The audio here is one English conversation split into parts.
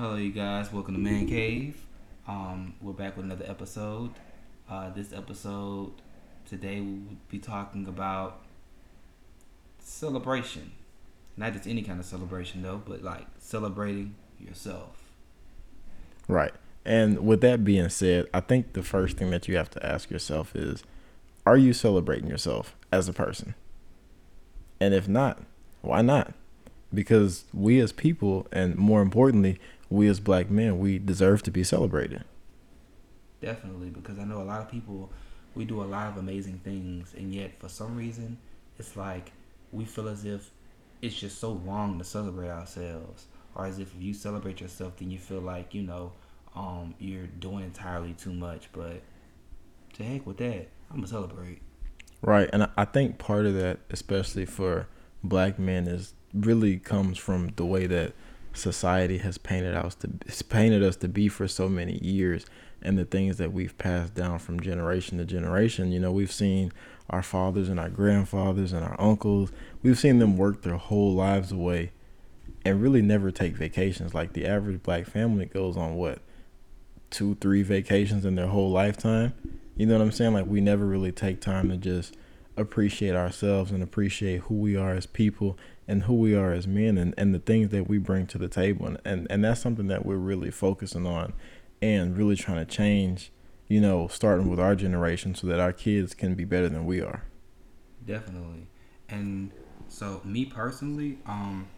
Hello, you guys. Welcome to Man Cave. Um, we're back with another episode. Uh, this episode today we will be talking about celebration. Not just any kind of celebration though, but like celebrating yourself. Right. And with that being said, I think the first thing that you have to ask yourself is are you celebrating yourself as a person? And if not, why not? Because we as people, and more importantly, we as black men, we deserve to be celebrated. Definitely, because I know a lot of people, we do a lot of amazing things, and yet for some reason, it's like we feel as if it's just so wrong to celebrate ourselves, or as if you celebrate yourself, then you feel like you know um, you're doing entirely too much. But to heck with that, I'm gonna celebrate. Right, and I think part of that, especially for black men, is really comes from the way that society has painted us to painted us to be for so many years and the things that we've passed down from generation to generation. You know, we've seen our fathers and our grandfathers and our uncles, we've seen them work their whole lives away and really never take vacations. Like the average black family goes on what, two, three vacations in their whole lifetime. You know what I'm saying? Like we never really take time to just appreciate ourselves and appreciate who we are as people and who we are as men and, and the things that we bring to the table. And, and and that's something that we're really focusing on and really trying to change you know starting with our generation so that our kids can be better than we are. Definitely. And so me personally um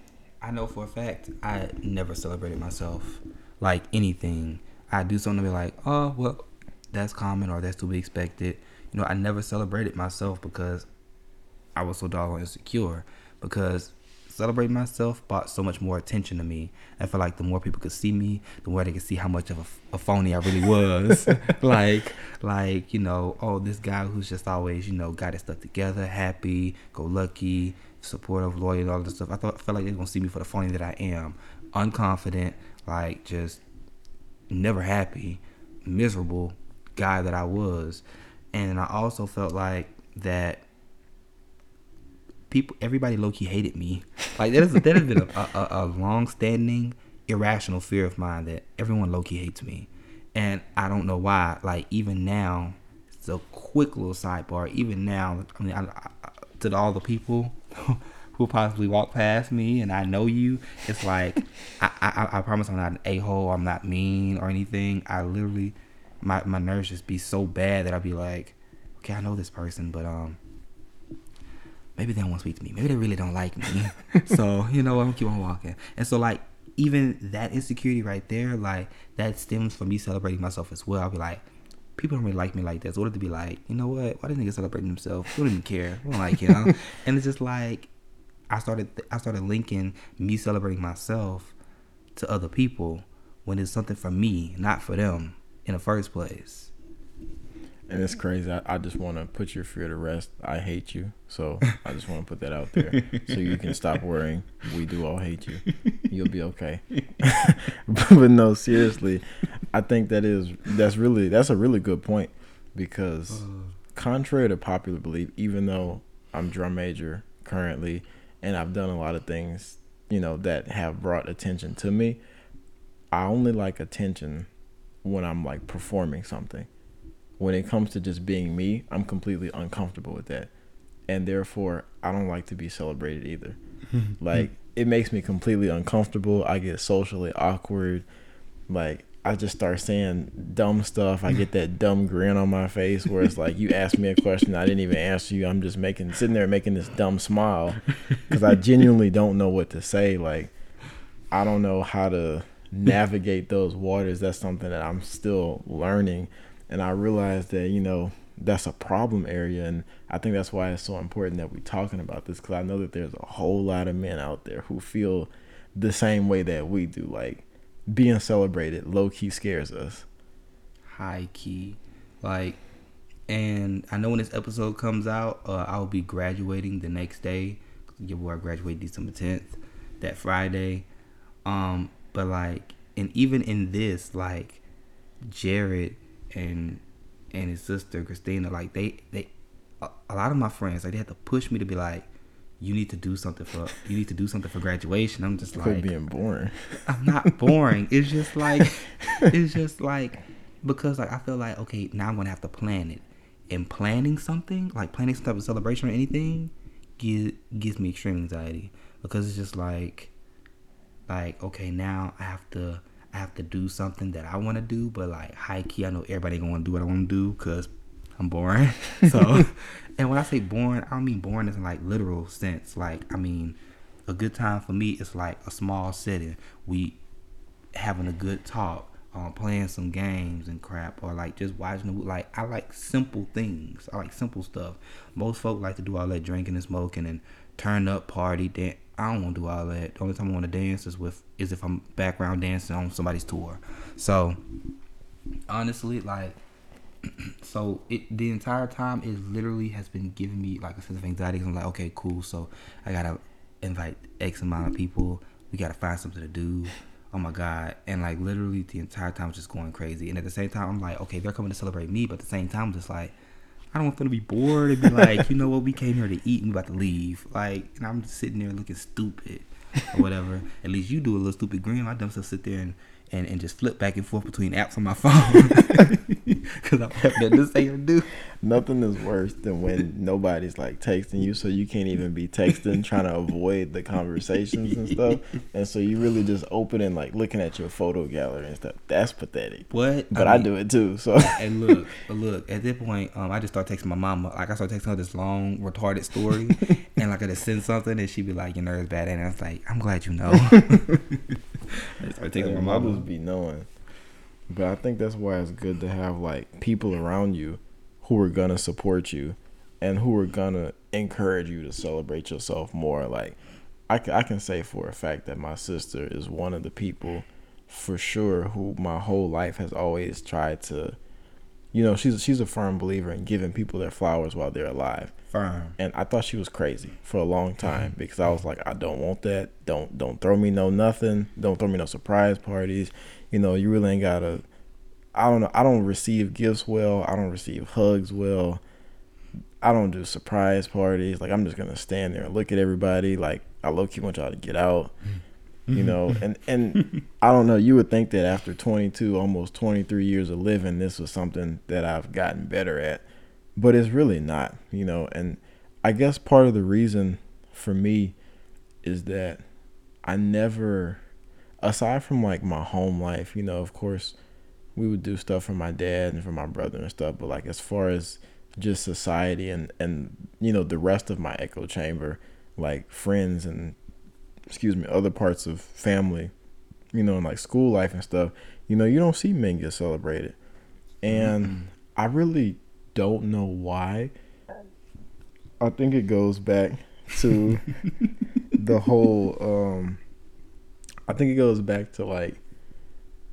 i know for a fact i never celebrated myself like anything. I do something to be like oh well that's common or that's to be expected. You know, I never celebrated myself because I was so doggone insecure. Because celebrating myself brought so much more attention to me. I felt like the more people could see me, the more they could see how much of a, a phony I really was. like, like you know, oh, this guy who's just always, you know, got his stuff together, happy, go lucky, supportive, loyal, all this stuff. I thought, I felt like they're gonna see me for the phony that I am, unconfident, like just never happy, miserable guy that I was and I also felt like that people, everybody low key hated me. Like that is that has been a, a, a long standing irrational fear of mine that everyone low key hates me, and I don't know why. Like even now, it's a quick little sidebar. Even now, I mean, I, I, to all the people. who possibly walk past me and I know you, it's like I, I, I promise I'm not an a hole, I'm not mean or anything. I literally my my nerves just be so bad that I'll be like, okay, I know this person, but um, maybe they don't want to speak to me. Maybe they really don't like me. so you know, I'm gonna keep on walking. And so like even that insecurity right there, like that stems from me celebrating myself as well. I'll be like, people don't really like me like this. What if they be like, you know what? Why didn't they celebrate themselves? They don't even care. They don't like him. and it's just like I started I started linking me celebrating myself to other people when it's something for me, not for them in the first place. And it's crazy. I, I just want to put your fear to rest. I hate you. So I just want to put that out there so you can stop worrying. We do all hate you. You'll be okay. but no, seriously, I think that is that's really that's a really good point because uh. contrary to popular belief, even though I'm drum major currently and I've done a lot of things, you know, that have brought attention to me, I only like attention when I'm like performing something. When it comes to just being me, I'm completely uncomfortable with that. And therefore, I don't like to be celebrated either. like it makes me completely uncomfortable. I get socially awkward. Like I just start saying dumb stuff. I get that dumb grin on my face where it's like you asked me a question I didn't even answer you. I'm just making sitting there making this dumb smile because I genuinely don't know what to say. Like I don't know how to navigate those waters. That's something that I'm still learning, and I realize that you know that's a problem area, and I think that's why it's so important that we're talking about this because I know that there's a whole lot of men out there who feel the same way that we do. Like being celebrated, low key scares us. High key, like, and I know when this episode comes out, uh, I'll be graduating the next day. Your boy graduate December tenth, that Friday. Um, but like, and even in this, like, Jared and and his sister Christina, like they they a, a lot of my friends like they had to push me to be like, you need to do something for you need to do something for graduation. I'm just Quit like being boring. I'm not boring. it's just like it's just like because like I feel like okay now I'm gonna have to plan it. And planning something like planning some type of celebration or anything gives gives me extreme anxiety because it's just like like okay now I have to I have to do something that I want to do, but like high key I know everybody gonna do what I want to do because I'm boring. So, and when I say boring, I don't mean boring in like literal sense. Like I mean, a good time for me is like a small setting. We having a good talk, um, playing some games and crap, or like just watching. The, like I like simple things. I like simple stuff. Most folk like to do all that drinking and smoking and turn up party. Dan- I don't want to do all that. The only time I want to dance is with is if I'm background dancing on somebody's tour. So honestly, like so it the entire time it literally has been giving me like a sense of anxiety. i I'm like, okay, cool. So I gotta invite X amount of people. We gotta find something to do. Oh my god! And like literally the entire time just going crazy. And at the same time, I'm like, okay, they're coming to celebrate me, but at the same time, I'm just like, I don't want them to be bored and be like, you know what, we came here to eat and we about to leave. Like, and I'm just sitting there looking stupid or whatever. At least you do a little stupid grin. I dumb stuff sit there and and, and just flip back and forth between apps on my phone because I'm having to say or do. Nothing is worse than when nobody's like texting you, so you can't even be texting, trying to avoid the conversations and stuff. And so you really just open and like looking at your photo gallery and stuff. That's pathetic. What? But I, mean, I do it too. So and look, look. At this point, um, I just start texting my mama. Like I start texting her this long retarded story, and like I just send something, and she'd be like, "Your nerves bad," and I was like, "I'm glad you know." I start taking my mothers be knowing. But I think that's why it's good to have like people around you who are gonna support you and who are gonna encourage you to celebrate yourself more. Like I, I can say for a fact that my sister is one of the people for sure who my whole life has always tried to you know she's she's a firm believer in giving people their flowers while they're alive. Firm. And i thought she was crazy for a long mm-hmm. time because i was like i don't want that. Don't don't throw me no nothing. Don't throw me no surprise parties you know you really ain't gotta i don't know i don't receive gifts well i don't receive hugs well i don't do surprise parties like i'm just gonna stand there and look at everybody like i low-key want y'all to get out mm-hmm. you know and and i don't know you would think that after 22 almost 23 years of living this was something that i've gotten better at but it's really not you know and i guess part of the reason for me is that i never aside from like my home life you know of course we would do stuff for my dad and for my brother and stuff but like as far as just society and and you know the rest of my echo chamber like friends and excuse me, other parts of family, you know, and like school life and stuff, you know, you don't see men get celebrated. And mm-hmm. I really don't know why. I think it goes back to the whole um I think it goes back to like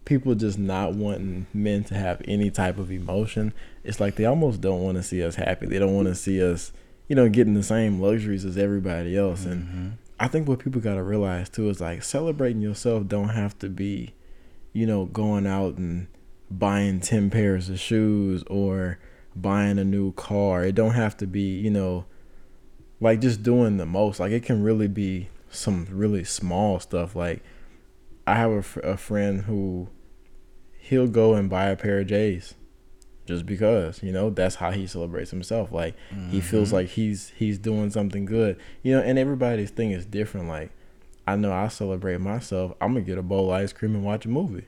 people just not wanting men to have any type of emotion. It's like they almost don't want to see us happy. They don't want to see us, you know, getting the same luxuries as everybody else. And mm-hmm. I think what people gotta realize too is like celebrating yourself don't have to be, you know, going out and buying ten pairs of shoes or buying a new car. It don't have to be, you know, like just doing the most. Like it can really be some really small stuff. Like I have a, a friend who he'll go and buy a pair of J's just because you know that's how he celebrates himself. Like mm-hmm. he feels like he's he's doing something good you know and everybody's thing is different. Like i know i celebrate myself. I'm gonna get a bowl of ice cream and watch a movie.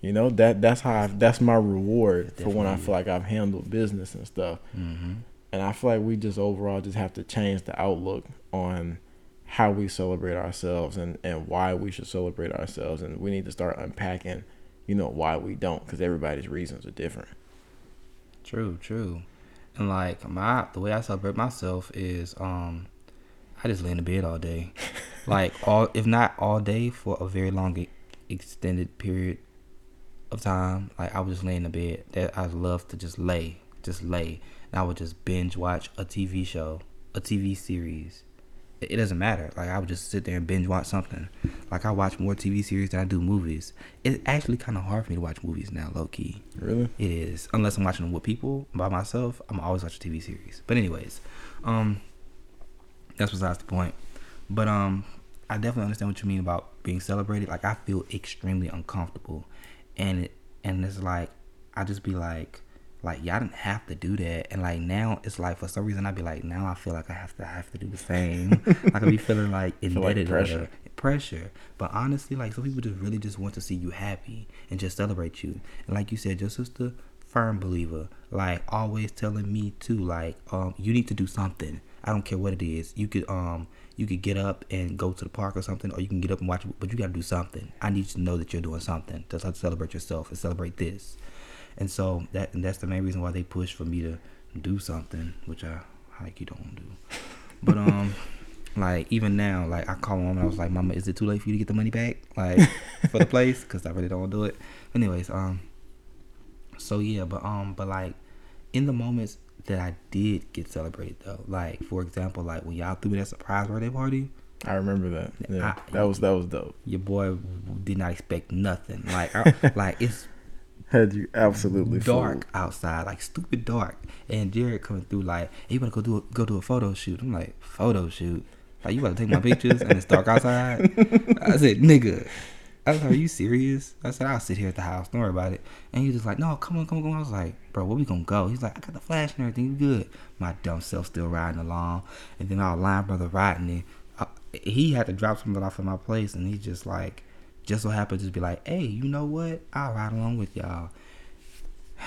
You know that that's how I, that's my reward for when i feel like i've handled business and stuff. Mm-hmm. and i feel like we just overall just have to change the outlook on how we celebrate ourselves and and why we should celebrate ourselves and we need to start unpacking you know why we don't because everybody's reasons are different True, true. And like my the way I celebrate myself is um I just lay in the bed all day. like all if not all day for a very long extended period of time. Like I would just lay in the bed. That I love to just lay, just lay. And I would just binge watch a TV show, a TV series, it doesn't matter. Like I would just sit there and binge watch something. Like I watch more TV series than I do movies. It's actually kind of hard for me to watch movies now, low key. Really? It is. Unless I'm watching them with people by myself, I'm always watching TV series. But anyways, um, that's besides the point. But um, I definitely understand what you mean about being celebrated. Like I feel extremely uncomfortable, and it and it's like I just be like, like y'all didn't have to do that, and like now it's like for some reason i'd be like now I feel like I have to I have to do the same. like I be feeling like indebted like pressure. pressure. But honestly, like some people just really just want to see you happy and just celebrate you. And like you said, your sister firm believer, like always telling me too, like um you need to do something. I don't care what it is. You could um you could get up and go to the park or something, or you can get up and watch. But you got to do something. I need you to know that you're doing something. Just like to celebrate yourself and celebrate this. And so that and that's the main reason why they push for me to do something, which I like you don't do. But um, like even now, like I call mom and I was like, "Mama, is it too late for you to get the money back, like for the place? Because I really don't want to do it." Anyways, um, so yeah, but um, but like in the moments that I did get celebrated though, like for example, like when y'all threw me that surprise birthday party. I remember that. Yeah, I- that was that was dope. Your boy did not expect nothing. Like, I, like it's Had you absolutely dark outside, like stupid dark. And Jared coming through like, hey, you wanna go do a, go do a photo shoot? I'm like, photo shoot? Like you wanna take my pictures and it's dark outside? I said, nigga. I was like, are you serious? I said, I'll sit here at the house. Don't worry about it. And he was just like, no, come on, come on, come on. I was like, bro, where we gonna go? He's like, I got the flash and everything. You good? My dumb self still riding along. And then our line brother riding it. Uh, he had to drop something off at my place, and he just like, just so happened to be like, hey, you know what? I'll ride along with y'all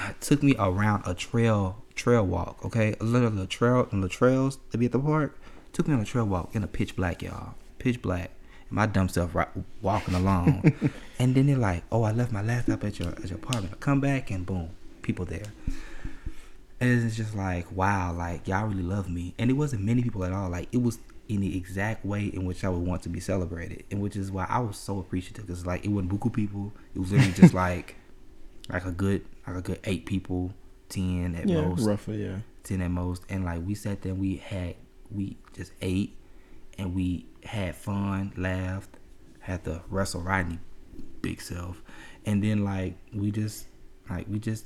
took me around a trail trail walk. Okay, a little the trail and the trails to be at the park took me on a trail walk in a pitch black, y'all, pitch black. And my dumb self right, walking along, and then they're like, "Oh, I left my laptop at your at your apartment. I come back and boom, people there." And it's just like, wow, like y'all really love me. And it wasn't many people at all. Like it was in the exact way in which I would want to be celebrated, and which is why I was so appreciative. Cause like it wasn't buku people. It was literally just like like a good like a good eight people, ten at Yeah, most, roughly. Yeah. ten at most, and like we sat there, and we had we just ate, and we had fun, laughed, had to wrestle Rodney big self, and then like we just like we just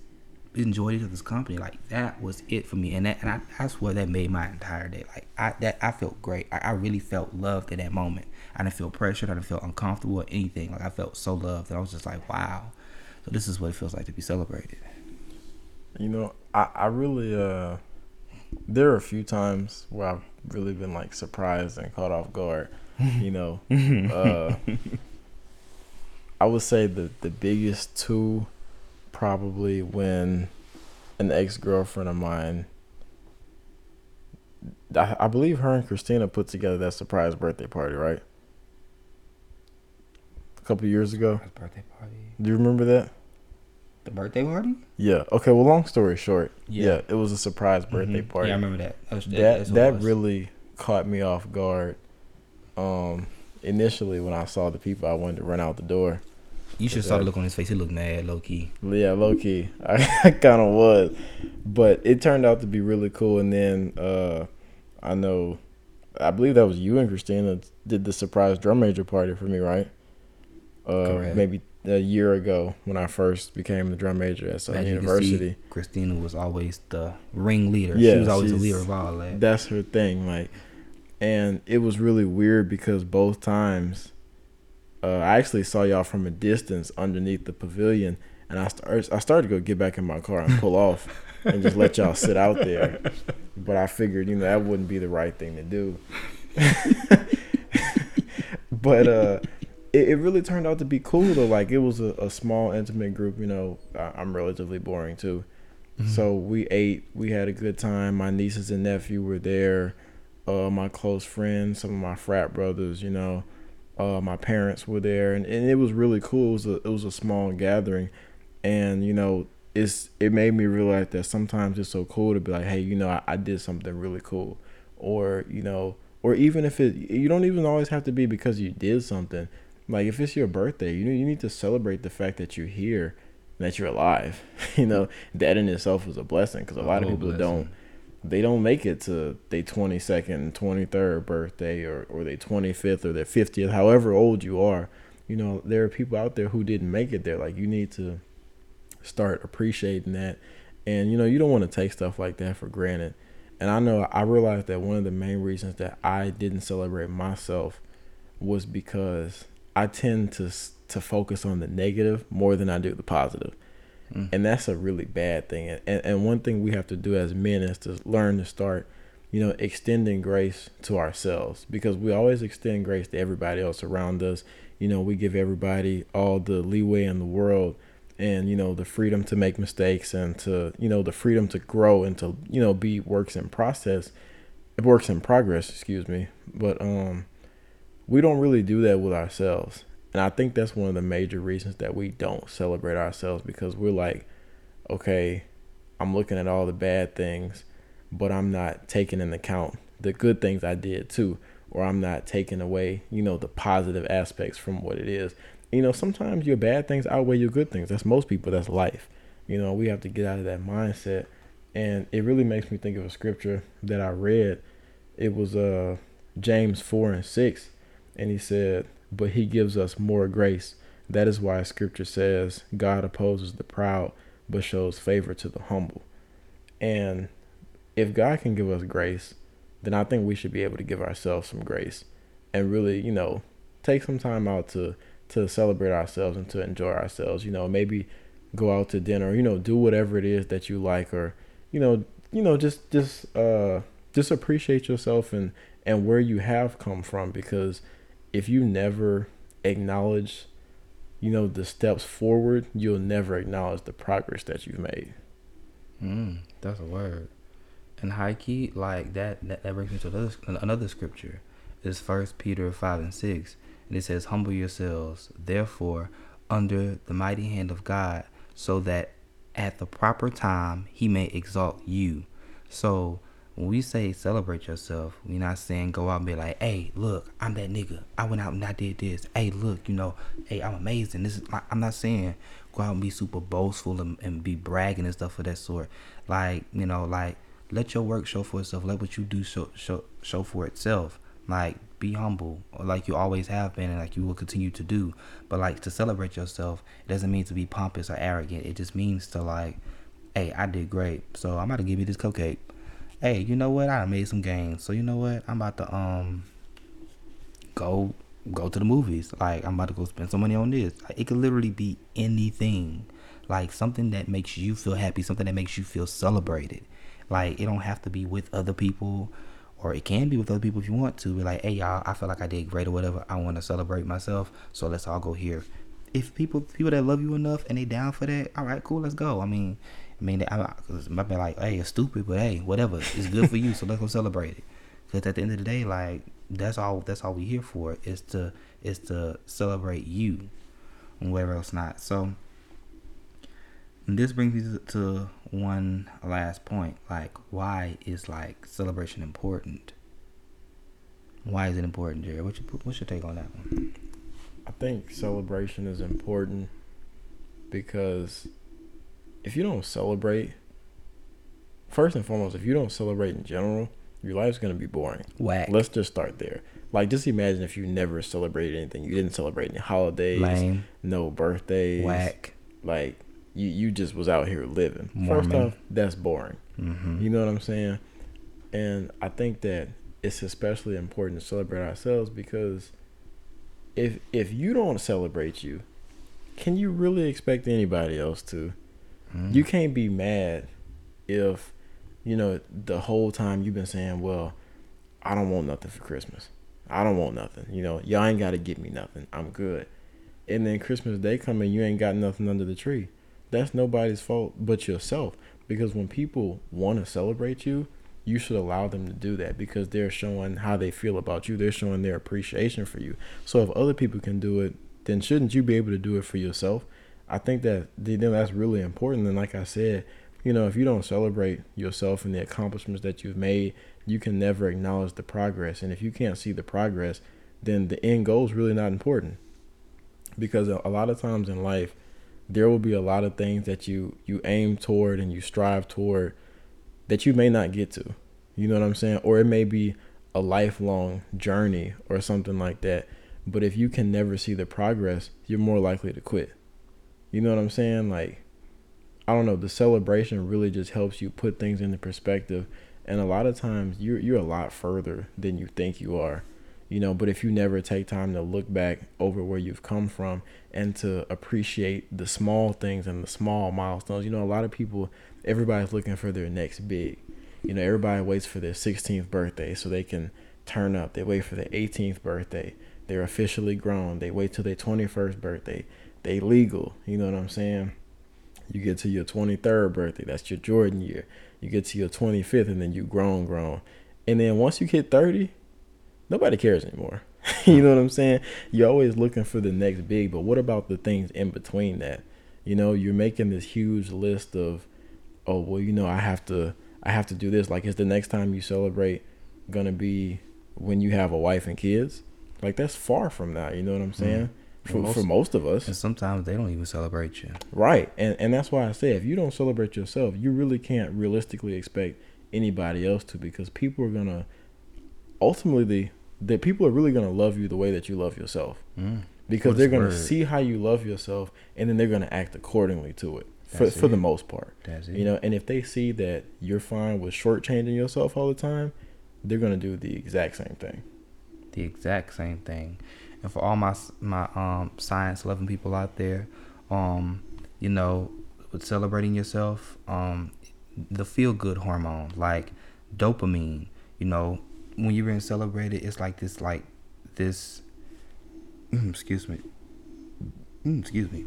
enjoyed each other's company. Like that was it for me, and that and I, that's what that made my entire day. Like I that I felt great. I, I really felt loved in that moment. I didn't feel pressured. I didn't feel uncomfortable or anything. Like I felt so loved, and I was just like, wow. So this is what it feels like to be celebrated. You know, I, I really uh there are a few times where I've really been like surprised and caught off guard. You know. uh I would say the the biggest two probably when an ex girlfriend of mine I, I believe her and Christina put together that surprise birthday party, right? A couple years ago. Birthday party. Do you remember that? The birthday party? Yeah. Okay. Well, long story short, yeah, Yeah. it was a surprise birthday Mhm. party. Yeah, I remember that. That was- that that really caught me off guard. Um, initially when I saw the people, I wanted to run out the door. You should saw the look on his face. He looked mad, low key. Yeah, low key, I, kind of was, but it turned out to be really cool. And then uh, I know, I believe that was you and Christina did the surprise drum major party for me, right? Uh, Correct. maybe a year ago when I first became the drum major at Southern As you can University. see, Christina was always the ringleader. Yeah, she was always the leader of all that. That's her thing, like, and it was really weird because both times, uh, I actually saw y'all from a distance underneath the pavilion, and I start, I started to go get back in my car and pull off and just let y'all sit out there, but I figured you know that wouldn't be the right thing to do. but uh, it, it really turned out to be cool though. Like it was a, a small intimate group. You know, I, I'm relatively boring too. So we ate, we had a good time. My nieces and nephew were there, uh, my close friends, some of my frat brothers, you know, uh, my parents were there, and, and it was really cool. It was a it was a small gathering, and you know, it's it made me realize that sometimes it's so cool to be like, hey, you know, I, I did something really cool, or you know, or even if it, you don't even always have to be because you did something. Like if it's your birthday, you know, you need to celebrate the fact that you're here that you're alive. you know, that in itself is a blessing because a lot of people blessing. don't. They don't make it to their twenty second, twenty third birthday, or or their twenty fifth or their fiftieth, however old you are. You know, there are people out there who didn't make it there. Like you need to start appreciating that, and you know, you don't want to take stuff like that for granted. And I know I realized that one of the main reasons that I didn't celebrate myself was because I tend to to focus on the negative more than I do the positive. Mm. And that's a really bad thing. And, and one thing we have to do as men is to learn to start, you know, extending grace to ourselves because we always extend grace to everybody else around us. You know, we give everybody all the leeway in the world and, you know, the freedom to make mistakes and to, you know, the freedom to grow and to, you know, be works in process, it works in progress, excuse me. But, um, we don't really do that with ourselves. And I think that's one of the major reasons that we don't celebrate ourselves because we're like, okay, I'm looking at all the bad things, but I'm not taking into account the good things I did too, or I'm not taking away, you know, the positive aspects from what it is. You know, sometimes your bad things outweigh your good things. That's most people, that's life. You know, we have to get out of that mindset. And it really makes me think of a scripture that I read. It was uh James 4 and 6 and he said, But he gives us more grace. That is why scripture says, God opposes the proud, but shows favor to the humble. And if God can give us grace, then I think we should be able to give ourselves some grace and really, you know, take some time out to to celebrate ourselves and to enjoy ourselves. You know, maybe go out to dinner, you know, do whatever it is that you like or, you know, you know, just just uh just appreciate yourself and and where you have come from because if you never acknowledge, you know, the steps forward, you'll never acknowledge the progress that you've made. Mm, that's a word. And high key, like that, that, that brings me to another, another scripture. is First Peter five and six, and it says, "Humble yourselves, therefore, under the mighty hand of God, so that at the proper time He may exalt you." So when we say celebrate yourself, we're not saying go out and be like, hey, look, I'm that nigga. I went out and I did this. Hey, look, you know, hey, I'm amazing. This is I'm not saying go out and be super boastful and, and be bragging and stuff of that sort. Like, you know, like let your work show for itself. Let what you do show show show for itself. Like be humble, like you always have been, and like you will continue to do. But like to celebrate yourself, it doesn't mean to be pompous or arrogant. It just means to like, hey, I did great, so I'm about to give you this cupcake hey, you know what? I made some gains. So you know what? I'm about to um go go to the movies. Like I'm about to go spend some money on this. Like, it could literally be anything. Like something that makes you feel happy, something that makes you feel celebrated. Like it don't have to be with other people or it can be with other people if you want to. Be like, hey y'all, I feel like I did great or whatever. I want to celebrate myself, so let's all go here. If people people that love you enough and they down for that, all right, cool, let's go. I mean, I mean, I, might be like, hey, it's stupid, but hey, whatever. It's good for you, so let's go celebrate it. Because at the end of the day, like that's all that's all we're here for is to is to celebrate you, and whatever else not. So this brings me to one last point. Like, why is like celebration important? Why is it important, Jerry? What's your, what's your take on that one? I think celebration is important because if you don't celebrate, first and foremost, if you don't celebrate in general, your life's gonna be boring. Whack. Let's just start there. Like, just imagine if you never celebrated anything. You didn't celebrate any holidays, Lame. no birthdays. Whack. Like, you you just was out here living. Mormon. First off, that's boring. Mm-hmm. You know what I'm saying? And I think that it's especially important to celebrate ourselves because if if you don't celebrate you, can you really expect anybody else to? Mm. You can't be mad if you know the whole time you've been saying, "Well, I don't want nothing for Christmas. I don't want nothing. You know, y'all ain't got to get me nothing. I'm good." And then Christmas Day come and you ain't got nothing under the tree. That's nobody's fault but yourself. Because when people want to celebrate you, you should allow them to do that because they're showing how they feel about you. They're showing their appreciation for you. So if other people can do it, then shouldn't you be able to do it for yourself? I think that you know, that's really important. And like I said, you know, if you don't celebrate yourself and the accomplishments that you've made, you can never acknowledge the progress. And if you can't see the progress, then the end goal is really not important. Because a lot of times in life, there will be a lot of things that you you aim toward and you strive toward that you may not get to. You know what I'm saying? Or it may be a lifelong journey or something like that. But if you can never see the progress, you're more likely to quit. You know what I'm saying? Like, I don't know. The celebration really just helps you put things into perspective And a lot of times you're you're a lot further than you think you are. You know, but if you never take time to look back over where you've come from and to appreciate the small things and the small milestones, you know, a lot of people everybody's looking for their next big. You know, everybody waits for their 16th birthday so they can turn up. They wait for their 18th birthday. They're officially grown. They wait till their 21st birthday. They legal. You know what I'm saying? You get to your 23rd birthday. That's your Jordan year. You get to your 25th and then you grown, grown. And then once you hit 30, nobody cares anymore. you know what I'm saying? You're always looking for the next big, but what about the things in between that? You know, you're making this huge list of, oh well, you know, I have to, I have to do this. Like, is the next time you celebrate gonna be when you have a wife and kids? Like, that's far from that. You know what I'm saying? Mm. For, most, for most of us, and sometimes they don't even celebrate you. Right, and and that's why I say if you don't celebrate yourself, you really can't realistically expect anybody else to because people are gonna ultimately the that people are really gonna love you the way that you love yourself. Mm. Because they're gonna word? see how you love yourself, and then they're gonna act accordingly to it. That's for it. for the most part, That's you know. And if they see that you're fine with shortchanging yourself all the time, they're gonna do the exact same thing. The exact same thing. And for all my my um science loving people out there, um, you know, with celebrating yourself, um, the feel good hormone like dopamine, you know, when you're being celebrated, it's like this, like this. Excuse me. Excuse me.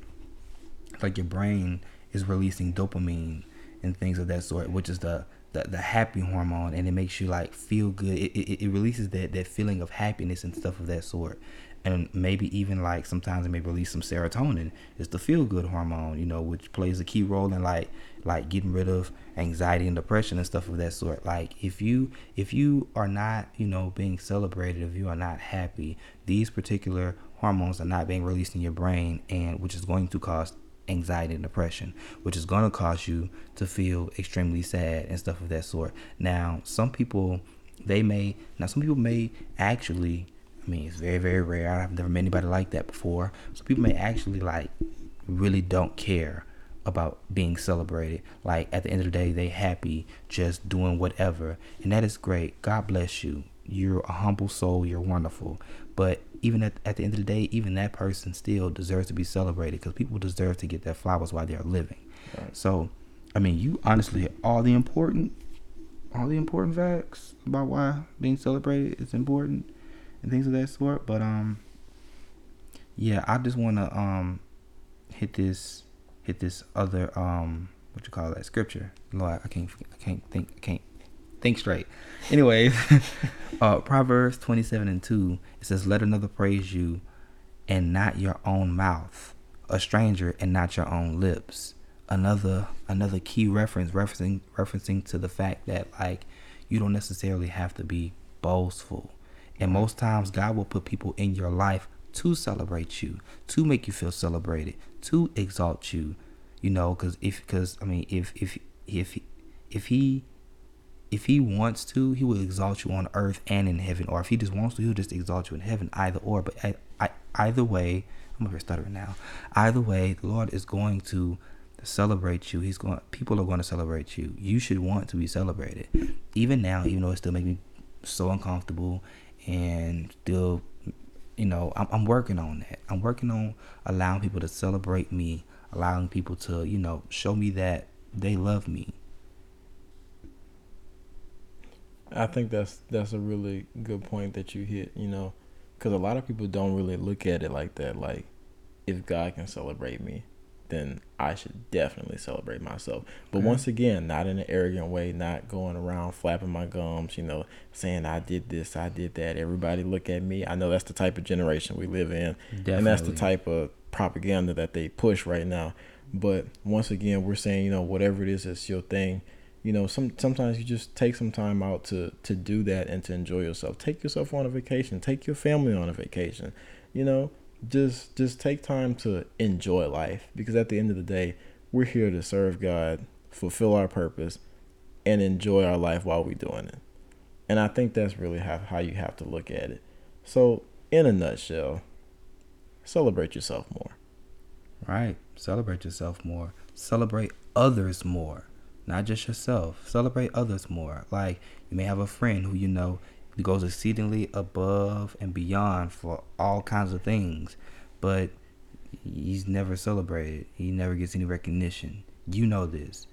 It's like your brain is releasing dopamine and things of that sort, which is the the, the happy hormone, and it makes you like feel good. It, it, it releases that that feeling of happiness and stuff of that sort and maybe even like sometimes it may release some serotonin. It's the feel good hormone, you know, which plays a key role in like like getting rid of anxiety and depression and stuff of that sort. Like if you if you are not, you know, being celebrated, if you are not happy, these particular hormones are not being released in your brain and which is going to cause anxiety and depression, which is going to cause you to feel extremely sad and stuff of that sort. Now, some people they may now some people may actually I mean, it's very, very rare. I've never met anybody like that before. So people may actually like really don't care about being celebrated. Like at the end of the day, they happy just doing whatever, and that is great. God bless you. You're a humble soul. You're wonderful. But even at, at the end of the day, even that person still deserves to be celebrated because people deserve to get their flowers while they're living. Right. So, I mean, you honestly all the important, all the important facts about why being celebrated is important and things of that sort. But um, yeah, I just want to um hit this hit this other um what you call that scripture. Lord, I can't I can't think I can't think straight. Anyways, uh, Proverbs twenty seven and two it says, "Let another praise you, and not your own mouth; a stranger, and not your own lips." Another another key reference referencing referencing to the fact that like you don't necessarily have to be boastful and most times, God will put people in your life to celebrate you, to make you feel celebrated, to exalt you. You know, because if, because I mean, if if if if he if he wants to, he will exalt you on earth and in heaven. Or if he just wants to, he'll just exalt you in heaven. Either or, but I, I, either way, I'm over stuttering now. Either way, the Lord is going to celebrate you. He's going. People are going to celebrate you. You should want to be celebrated. Even now, even though it still makes me so uncomfortable and still you know I'm, I'm working on that. I'm working on allowing people to celebrate me allowing people to you know show me that they love me. I think that's that's a really good point that you hit you know because a lot of people don't really look at it like that like if god can celebrate me then I should definitely celebrate myself. But once again, not in an arrogant way, not going around flapping my gums, you know, saying I did this, I did that. Everybody look at me. I know that's the type of generation we live in. Definitely. And that's the type of propaganda that they push right now. But once again, we're saying, you know, whatever it is that's your thing, you know, some sometimes you just take some time out to to do that and to enjoy yourself. Take yourself on a vacation. Take your family on a vacation. You know, just just take time to enjoy life because at the end of the day, we're here to serve God, fulfill our purpose, and enjoy our life while we're doing it. And I think that's really how, how you have to look at it. So, in a nutshell, celebrate yourself more. Right. Celebrate yourself more. Celebrate others more. not just yourself. Celebrate others more. Like you may have a friend who you know who goes exceedingly above and beyond for all kinds of things, but he's never celebrated. He never gets any recognition. You know this.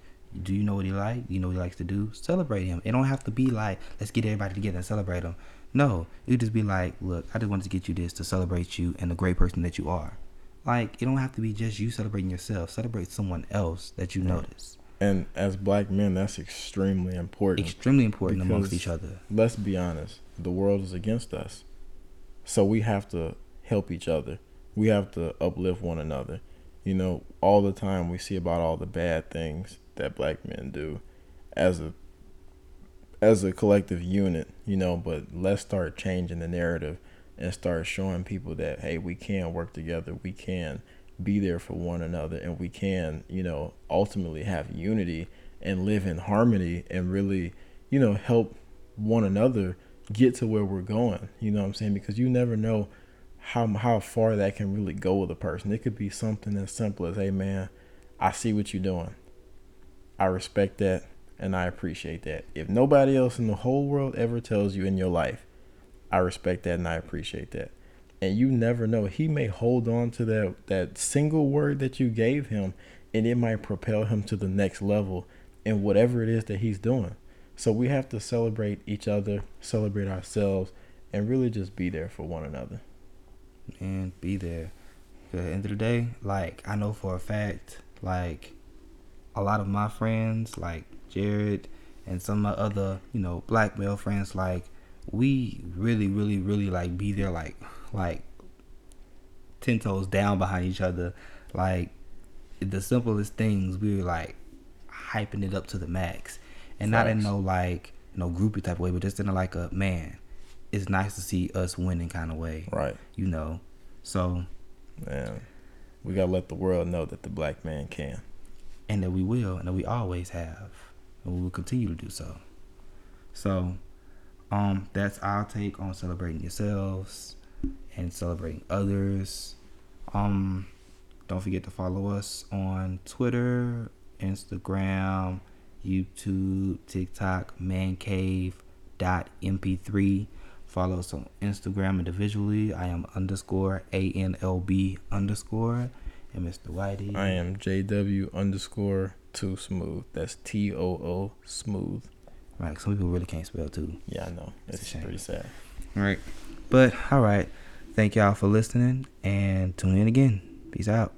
Do you know what he like? You know what he likes to do? Celebrate him. It don't have to be like let's get everybody together and celebrate him. No, it just be like, look, I just wanted to get you this to celebrate you and the great person that you are. Like it don't have to be just you celebrating yourself. Celebrate someone else that you notice. And as black men, that's extremely important. Extremely important amongst each other. Let's be honest. The world is against us. So we have to help each other. We have to uplift one another. You know, all the time we see about all the bad things that black men do as a as a collective unit, you know, but let's start changing the narrative and start showing people that hey, we can work together. We can be there for one another and we can, you know, ultimately have unity and live in harmony and really, you know, help one another get to where we're going. You know what I'm saying? Because you never know how how far that can really go with a person. It could be something as simple as, "Hey man, I see what you're doing. I respect that and I appreciate that." If nobody else in the whole world ever tells you in your life, I respect that and I appreciate that. And you never know. He may hold on to that that single word that you gave him and it might propel him to the next level in whatever it is that he's doing. So we have to celebrate each other, celebrate ourselves, and really just be there for one another. and be there. At the end of the day, like I know for a fact, like a lot of my friends, like Jared and some of my other, you know, black male friends, like we really, really, really like be there, like, like ten toes down behind each other, like the simplest things. We were like hyping it up to the max, and not in no like no groupie type of way, but just in a, like a man. It's nice to see us winning kind of way Right. you know. So, And we gotta let the world know that the black man can. and that we will, and that we always have, and we will continue to do so. So, um, that's our take on celebrating yourselves and celebrating others. Um, don't forget to follow us on Twitter, Instagram, YouTube, TikTok, mancave.mp3. Follow us on Instagram individually. I am underscore ANLB underscore. And Mr. Whitey. I am JW underscore too smooth. That's T O O smooth. Right, some people really can't spell too. Yeah, I know. It's a It's shame. pretty sad. Right. But all right. Thank y'all for listening and tune in again. Peace out.